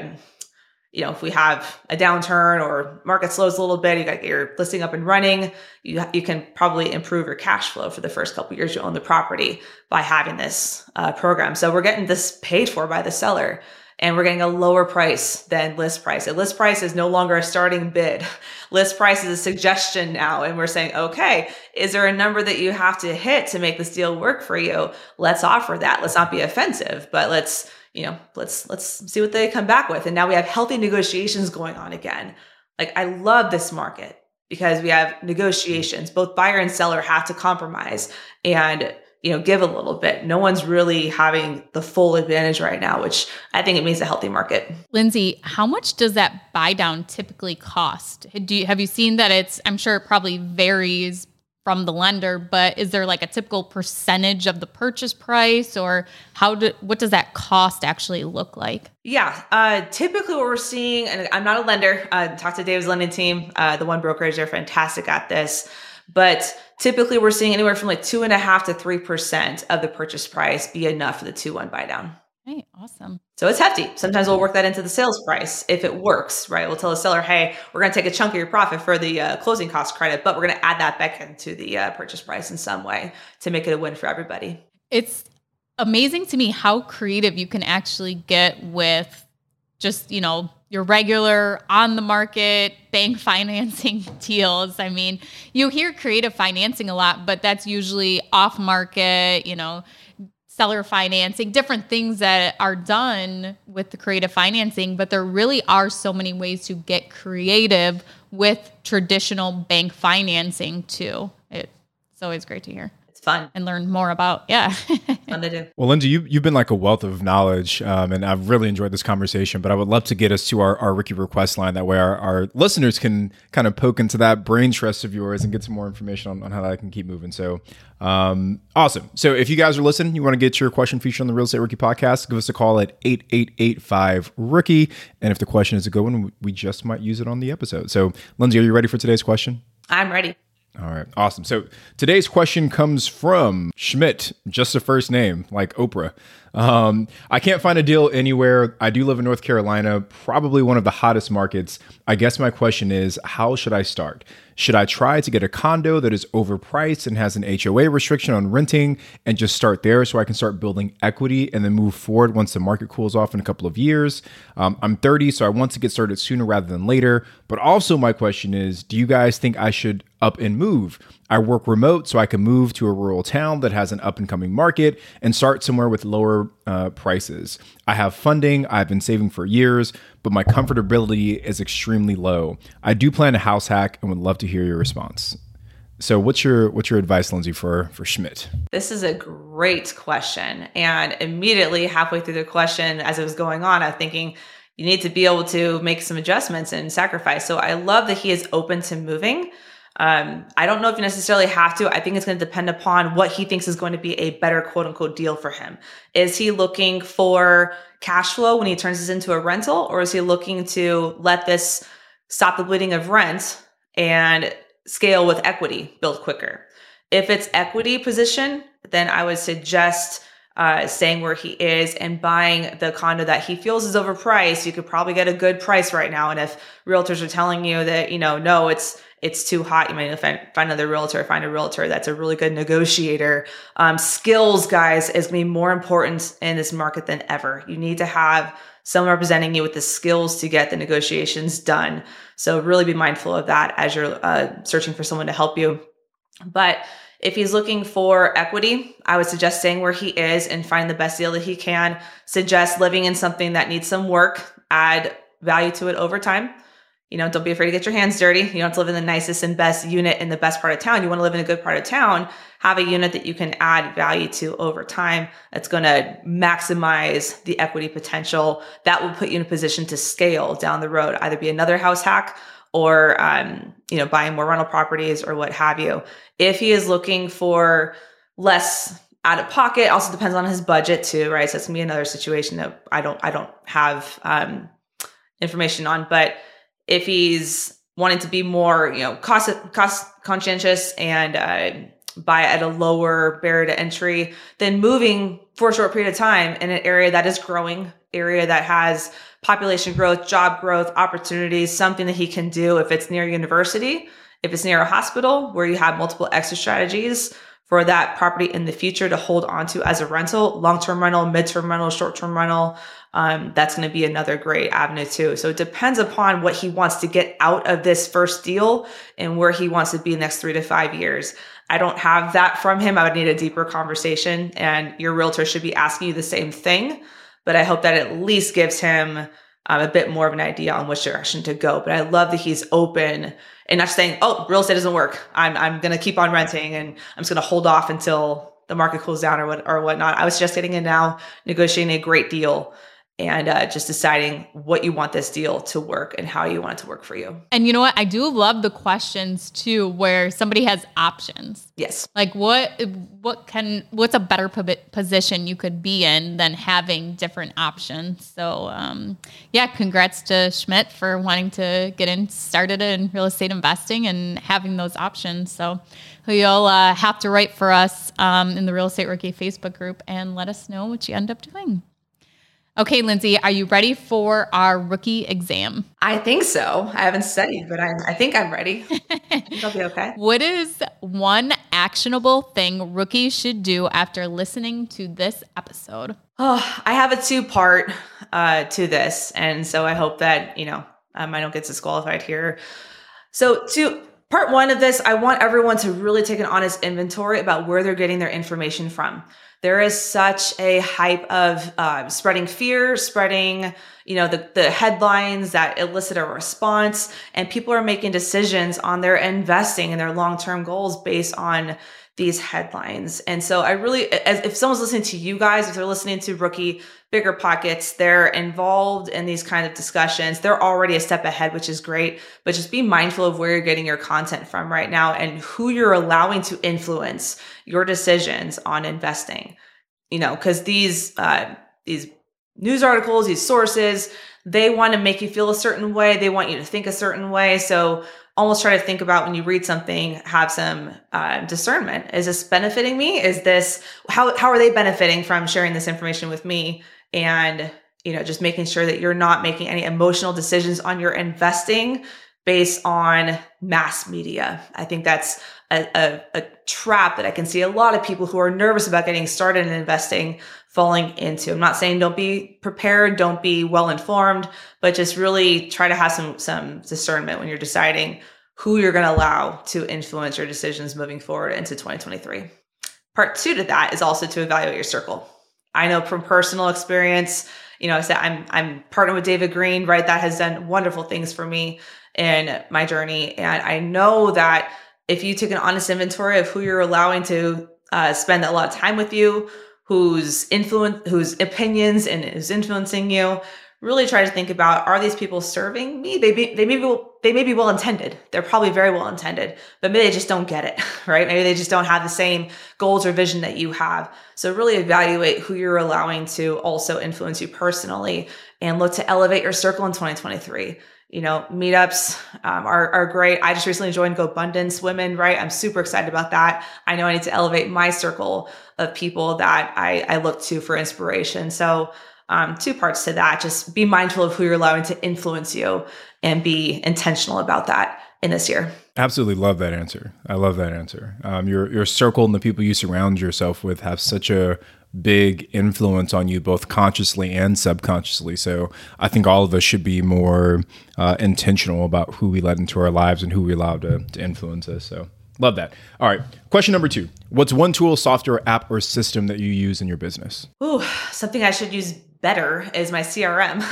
S2: you know, if we have a downturn or market slows a little bit, you got your listing up and running, you, you can probably improve your cash flow for the first couple years you own the property by having this uh, program. So we're getting this paid for by the seller and we're getting a lower price than list price. A list price is no longer a starting bid. [laughs] List price is a suggestion now. And we're saying, okay, is there a number that you have to hit to make this deal work for you? Let's offer that. Let's not be offensive, but let's you know, let's let's see what they come back with. And now we have healthy negotiations going on again. Like I love this market because we have negotiations. Both buyer and seller have to compromise and you know give a little bit. No one's really having the full advantage right now, which I think it means a healthy market.
S1: Lindsay, how much does that buy down typically cost? Do you have you seen that it's I'm sure it probably varies from the lender, but is there like a typical percentage of the purchase price or how do what does that cost actually look like?
S2: Yeah, uh, typically what we're seeing, and I'm not a lender, uh, talk to Dave's lending team, uh, the one brokerage, they're fantastic at this. But typically we're seeing anywhere from like two and a half to 3% of the purchase price be enough for the 2 1 buy down.
S1: Hey, awesome.
S2: So it's hefty. Sometimes we'll work that into the sales price if it works, right? We'll tell the seller, hey, we're going to take a chunk of your profit for the uh, closing cost credit, but we're going to add that back into the uh, purchase price in some way to make it a win for everybody.
S1: It's amazing to me how creative you can actually get with just, you know, your regular on the market bank [laughs] financing [laughs] deals. I mean, you hear creative financing a lot, but that's usually off market, you know, seller financing, different things that are done with the creative financing, but there really are so many ways to get creative with traditional bank financing too. It's always great to hear
S2: it's fun
S1: and learn more about. Yeah,
S2: fun to do.
S3: Well, Lindsay, you you've been like a wealth of knowledge, um, and I've really enjoyed this conversation. But I would love to get us to our, our Rookie request line. That way, our, our listeners can kind of poke into that brain trust of yours and get some more information on, on how that can keep moving. So, um, awesome. So, if you guys are listening, you want to get your question featured on the Real Estate Rookie podcast, give us a call at eight eight eight five Rookie. And if the question is a good one, we just might use it on the episode. So, Lindsay, are you ready for today's question?
S2: I'm ready.
S3: All right, awesome. So today's question comes from Schmidt, just a first name, like Oprah. Um, I can't find a deal anywhere. I do live in North Carolina, probably one of the hottest markets. I guess my question is how should I start? Should I try to get a condo that is overpriced and has an HOA restriction on renting and just start there so I can start building equity and then move forward once the market cools off in a couple of years? Um, I'm 30, so I want to get started sooner rather than later. But also, my question is do you guys think I should up and move? I work remote, so I can move to a rural town that has an up and coming market and start somewhere with lower uh, prices. I have funding, I've been saving for years, but my comfortability is extremely low. I do plan a house hack and would love to hear your response. So, what's your what's your advice, Lindsay, for for Schmidt?
S2: This is a great question, and immediately halfway through the question, as it was going on, I'm thinking you need to be able to make some adjustments and sacrifice. So, I love that he is open to moving. Um, I don't know if you necessarily have to. I think it's going to depend upon what he thinks is going to be a better quote unquote deal for him. Is he looking for cash flow when he turns this into a rental, or is he looking to let this stop the bleeding of rent and scale with equity, build quicker? If it's equity position, then I would suggest uh, staying where he is and buying the condo that he feels is overpriced. You could probably get a good price right now. And if realtors are telling you that, you know, no, it's it's too hot, you might find, find another realtor, find a realtor that's a really good negotiator. Um, skills, guys, is going to be more important in this market than ever. You need to have someone representing you with the skills to get the negotiations done. So really be mindful of that as you're uh, searching for someone to help you. But if he's looking for equity, I would suggest staying where he is and find the best deal that he can. Suggest living in something that needs some work, add value to it over time. You know, don't be afraid to get your hands dirty. You don't have to live in the nicest and best unit in the best part of town. You want to live in a good part of town, have a unit that you can add value to over time that's going to maximize the equity potential. That will put you in a position to scale down the road, either be another house hack or um, you know, buying more rental properties or what have you. If he is looking for less out of pocket, also depends on his budget too, right? So that's gonna be another situation that I don't I don't have um, information on, but if he's wanting to be more, you know, cost cost conscientious and uh, buy at a lower barrier to entry, then moving for a short period of time in an area that is growing, area that has population growth, job growth, opportunities, something that he can do if it's near university, if it's near a hospital where you have multiple exit strategies for that property in the future to hold onto as a rental, long-term rental, mid-term rental, short-term rental, um, that's going to be another great avenue too. So it depends upon what he wants to get out of this first deal and where he wants to be next three to five years. I don't have that from him. I would need a deeper conversation, and your realtor should be asking you the same thing. But I hope that at least gives him um, a bit more of an idea on which direction to go. But I love that he's open and not saying, "Oh, real estate doesn't work. I'm I'm going to keep on renting, and I'm just going to hold off until the market cools down or what or whatnot." I was just getting in now, negotiating a great deal and uh, just deciding what you want this deal to work and how you want it to work for you.
S1: And you know what? I do love the questions too, where somebody has options.
S2: Yes.
S1: Like what what can what's a better position you could be in than having different options? So um, yeah, congrats to Schmidt for wanting to get in started in real estate investing and having those options. So you'll uh, have to write for us um, in the Real Estate Rookie Facebook group and let us know what you end up doing. Okay, Lindsay, are you ready for our rookie exam?
S2: I think so. I haven't studied, but I, I think I'm ready. [laughs] I think I'll be okay.
S1: What is one actionable thing rookies should do after listening to this episode?
S2: Oh, I have a two part uh, to this. And so I hope that, you know, um, I don't get disqualified here. So, to part one of this, I want everyone to really take an honest inventory about where they're getting their information from there is such a hype of uh, spreading fear, spreading, you know, the, the headlines that elicit a response, and people are making decisions on their investing and their long term goals based on these headlines. And so I really, as, if someone's listening to you guys, if they're listening to Rookie BiggerPockets, they're involved in these kind of discussions. They're already a step ahead, which is great. But just be mindful of where you're getting your content from right now and who you're allowing to influence your decisions on investing. You know, because these uh, these news articles, these sources, they want to make you feel a certain way. They want you to think a certain way. So almost try to think about when you read something, have some uh, discernment. Is this benefiting me? Is this how how are they benefiting from sharing this information with me? And you know, just making sure that you're not making any emotional decisions on your investing based on mass media. I think that's a, a, a, trap that I can see a lot of people who are nervous about getting started in investing falling into. I'm not saying don't be prepared, don't be well informed, but just really try to have some some discernment when you're deciding who you're going to allow to influence your decisions moving forward into 2023. Part 2 to that is also to evaluate your circle. I know from personal experience, you know, I said I'm I'm partnered with David Greene, right? That has done wonderful things for me in my journey, and I know that if you take an honest inventory of who you're allowing to uh, spend a lot of time with you, whose influence, whose opinions and is influencing you, really try to think about are these people serving me? They be, they may be they may be well intended. They're probably very well intended, but maybe they just don't get it, [laughs] right? Maybe they just don't have the same goals or vision that you have. So really evaluate who you're allowing to also influence you personally and look to elevate your circle in 2023 you know, meetups um, are, are great. I just recently joined GoBundance Women, right? I'm super excited about that. I know I need to elevate my circle of people that I, I look to for inspiration. So, um, two parts to that just be mindful of who you're allowing to influence you and be intentional about that in this year.
S3: Absolutely love that answer. I love that answer. Um, your your circle and the people you surround yourself with have such a big influence on you both consciously and subconsciously. So I think all of us should be more uh, intentional about who we let into our lives and who we allow to, to influence us. So love that. All right. Question number two What's one tool, software, app, or system that you use in your business?
S2: Ooh, something I should use better is my CRM.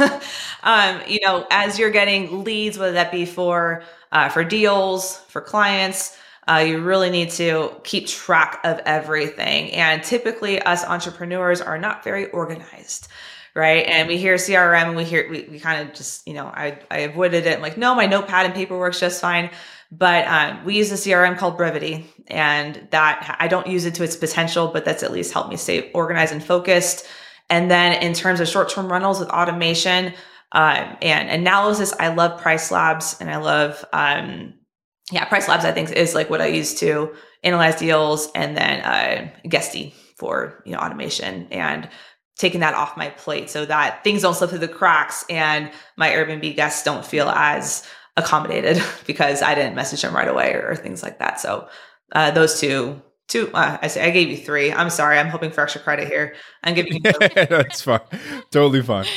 S2: [laughs] um, you know, as you're getting leads, whether that be for uh, for deals, for clients, uh, you really need to keep track of everything. And typically, us entrepreneurs are not very organized right? And we hear CRM and we hear we, we kind of just, you know, I I avoided it. I'm like, no, my notepad and paper works just fine. But um, we use a CRM called Brivity, and that I don't use it to its potential, but that's at least helped me stay organized and focused. And then in terms of short-term rentals with automation um, and analysis, I love PriceLabs and I love um, yeah, PriceLabs, I think, is like what I use to analyze deals and then uh, Guesty for, you know, automation and taking that off my plate so that things don't slip through the cracks and my Airbnb guests don't feel as accommodated [laughs] because I didn't message them right away or, or things like that. So uh, those two, two, uh, I say I gave you three. I'm sorry. I'm hoping for extra credit here. I'm giving you. [laughs]
S3: That's fine. Totally fine. [sighs]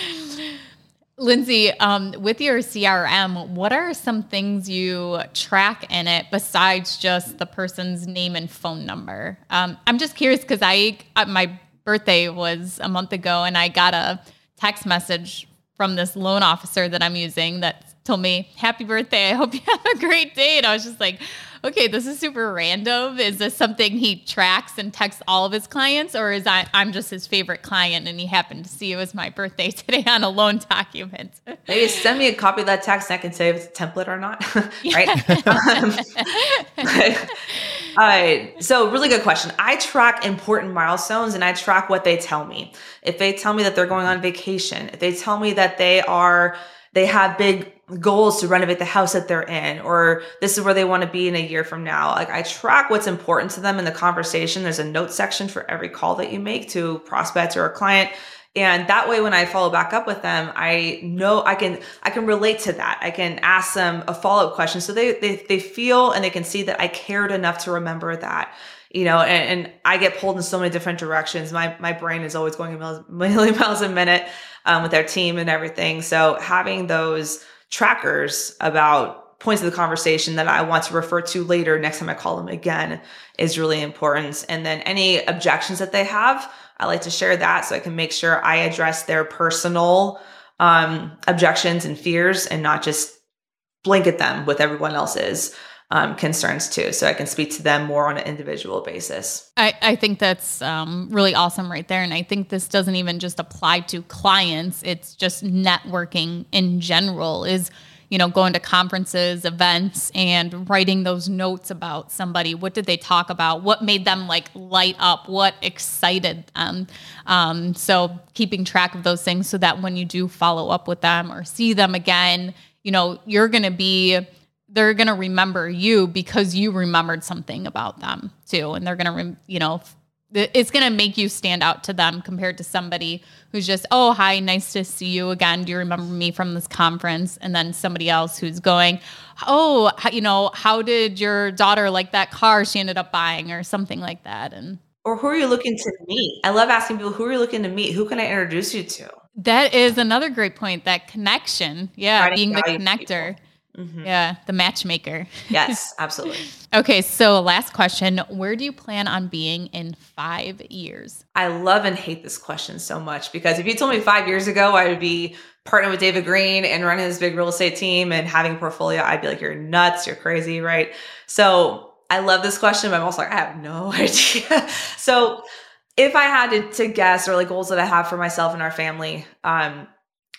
S1: Lindsay, um, with your CRM, what are some things you track in it besides just the person's name and phone number? Um, I'm just curious because I uh, my birthday was a month ago, and I got a text message from this loan officer that I'm using that told me, "Happy birthday! I hope you have a great day." And I was just like, okay, this is super random. Is this something he tracks and texts all of his clients, or is I, I'm just his favorite client and he happened to see it was my birthday [laughs] today on a loan document?
S2: Maybe send me a copy of that text and I can say if it's a template or not, [laughs] right? [laughs] um, all right. So, really good question. I track important milestones and I track what they tell me. If they tell me that they're going on vacation, if they tell me that they are, they have big goals to renovate the house that they're in or this is where they want to be in a year from now. Like i track what's important to them in the conversation. There's a note section for every call that you make to prospects or a client. And that way when i follow back up with them i know i can i can relate to that. I can ask them a follow-up question. So they they, they feel and they can see that i cared enough to remember that you know, and, and, I get pulled in so many different directions. My my brain is always going a million [laughs] miles a minute um, with our team and everything. So having those trackers about points of the conversation that I want to refer to later next time I call them again is really important. And then any objections that they have, I like to share that so I can make sure I address their personal um, objections and fears and not just blanket them with everyone else's um, concerns too. So I can speak to them more on an individual basis.
S1: I, I think that's um, really awesome right there. And I think this doesn't even just apply to clients, it's just networking in general is you know, going to conferences, events, and writing those notes about somebody. What did they talk about? What made them like light up? What excited them? Um, so keeping track of those things so that when you do follow up with them or see them again, you know, you're going to be they're going to remember you because you remembered something about them too. And they're going to, rem- you know, it's going to make you stand out to them compared to somebody who's just, oh, hi, nice to see you again. Do you remember me from this conference? And then somebody else who's going, oh, you know, how did your daughter like that car she ended up buying or something like that? And
S2: or who are you looking to meet? I love asking people, who are you looking to meet? Who can I introduce you to?
S1: That is another great point. That connection. Yeah. being the connector. Mm-hmm. Yeah, the matchmaker.
S2: yes, [laughs] absolutely.
S1: okay, so last question. Where do you plan on being in five years?
S2: I love and hate this question so much because if you told me five years ago I would be partnering with David Greene and running his big real estate team and having a portfolio, I'd be like, you're nuts, you're crazy, right? So I love this question, but I'm also like, I have no [laughs] idea. so if I had to, to guess or like goals that I have for myself and our family, um,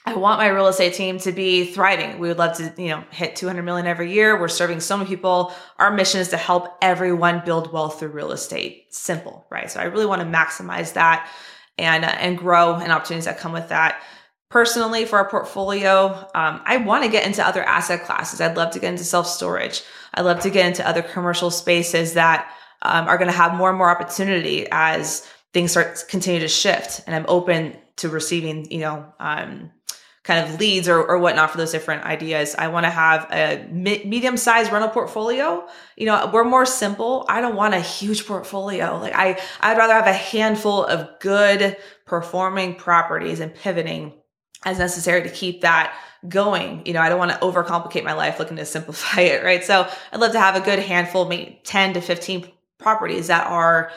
S2: I want my real estate team to be thriving. We would love to, you know, hit 200 million every year. We're serving so many people. Our mission is to help everyone build wealth through real estate. Simple, right? So I really want to maximize that and uh, and grow and opportunities that come with that. Personally, for our portfolio, um, I want to get into other asset classes. I'd love to get into self storage. I'd love to get into other commercial spaces that um, are going to have more and more opportunity as things start continue to shift. And I'm open to receiving, you know, um, kind of leads or, or whatnot for those different ideas. I want to have a medium sized rental portfolio. You know, we're more simple. I don't want a huge portfolio. Like I, I'd rather have a handful of good performing properties and pivoting as necessary to keep that going. You know, I don't want to overcomplicate my life looking to simplify [laughs] it, right? So I'd love to have a good handful, maybe 10 to 15 properties that are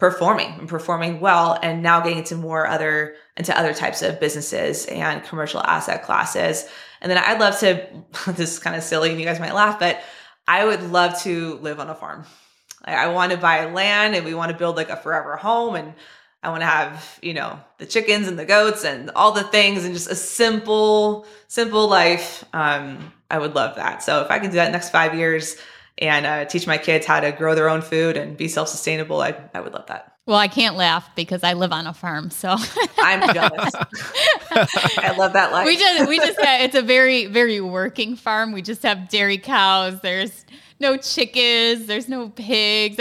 S2: performing and performing well and now getting into more other into other types of businesses and commercial asset classes. And then i'd love to [laughs] this is kind of silly and you guys might laugh but i would love to live on a farm. I want to buy land and we want to build like a forever home and i want to have you know the chickens and the goats and all the things and just a simple simple life. Um, i would love that. So if i can do that next five years and uh, teach my kids how to grow their own food and be self sustainable, I, I would love that.
S1: Well, I can't laugh because I live on a farm, so [laughs]
S2: I'm jealous. [laughs] I love that life.
S1: We just we just have, it's a very very working farm. We just have dairy cows. There's no chickens. There's no pigs.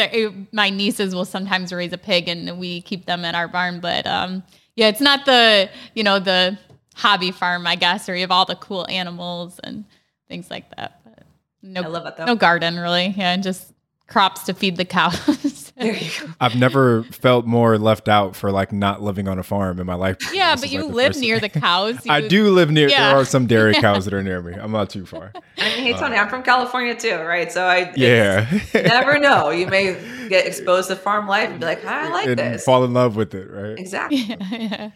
S1: my nieces will sometimes raise a pig, and we keep them at our barn. But um, yeah, it's not the you know the hobby farm, I guess, where you have all the cool animals and things like that. No,
S2: I love it though.
S1: No garden really. Yeah, just crops to feed the cows. [laughs]
S2: there you go.
S3: I've never felt more left out for like not living on a farm in my life.
S1: Yeah, this but you like live near the cows. [laughs] You,
S3: I do live near. Yeah. There are some dairy [laughs] cows that are near me. I'm not too far.
S2: I mean, hey Tony, uh, I'm from California too, right? So I
S3: yeah,
S2: never know. You may get exposed to farm life and be like, I like
S3: and
S2: this.
S3: Fall in love with it, right?
S2: Exactly. [laughs] Yeah,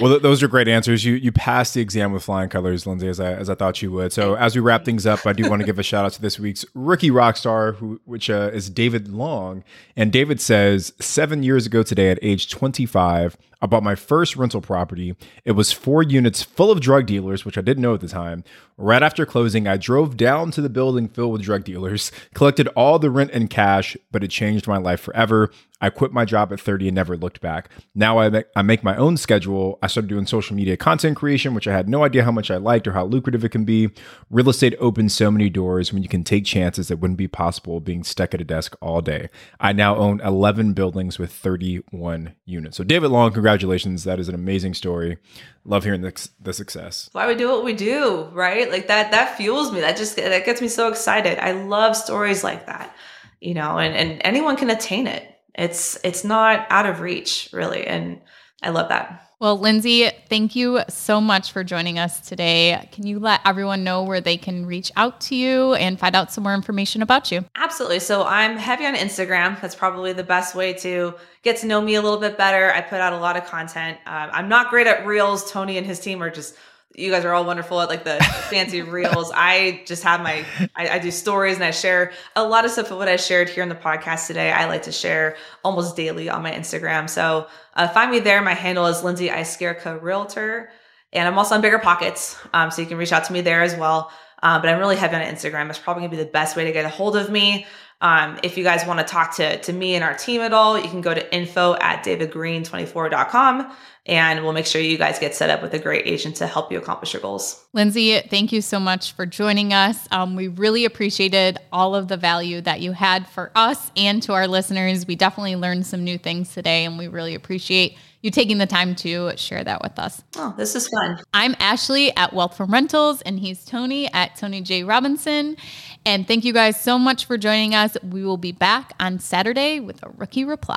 S3: well, th- those are great answers. You you passed the exam with flying colors, Lindsay, as I as I thought you would. So as we wrap things up, I do want to give a shout out to this week's rookie rock star, who which uh, is David Long. And David says, seven years ago today, at age 25, I bought my first rental property. It was four units full of drug dealers, which I didn't know at the time. Right after closing, I drove down to the building filled with drug dealers, [laughs] collected all the rent in cash, but it changed my life forever. I quit my job at 30 and never looked back. Now I make, I make my own schedule. I started doing social media content creation, which I had no idea how much I liked or how lucrative it can be. Real estate opens so many doors when you can take chances that wouldn't be possible being stuck at a desk all day. I now own 11 buildings with 31 units. So, David Long, congratulations. That is an amazing story. Love hearing the, the success.
S2: Why we do what we do, right? Like that, that fuels me. That just, that gets me so excited. I love stories like that, you know, and, and anyone can attain it it's it's not out of reach really and i love that.
S1: Well lindsay thank you so much for joining us today. Can you let everyone know where they can reach out to you and find out some more information about you?
S2: Absolutely. So i'm heavy on instagram. That's probably the best way to get to know me a little bit better. I put out a lot of content. Um, i'm not great at reels. Tony and his team are just you guys are all wonderful at like the fancy [laughs] reels. I just have my, I, I, do stories and I share a lot of stuff of what I shared here in the podcast today. I like to share almost daily on my Instagram. So uh, find me there. My handle is Lindsay Iskerka Realtor. And I'm also on BiggerPockets. Um, so you can reach out to me there as well. Uh, but I'm really heavy on Instagram. It's probably gonna be the best way to get a hold of me. Um, if you guys want to talk to, to me and our team at all, you can go to info at davidgreene24.com and we'll make sure you guys get set up with a great agent to help you accomplish your goals.
S1: Lindsay, thank you so much for joining us. Um, we really appreciated all of the value that you had for us and to our listeners. We definitely learned some new things today, and we really appreciate you taking the time to share that with us.
S2: Oh, this is fun.
S1: I'm Ashley at Wealth from Rentals, and he's Tony at Tony J. Robinson. And thank you guys so much for joining us. We will be back on Saturday with a rookie reply.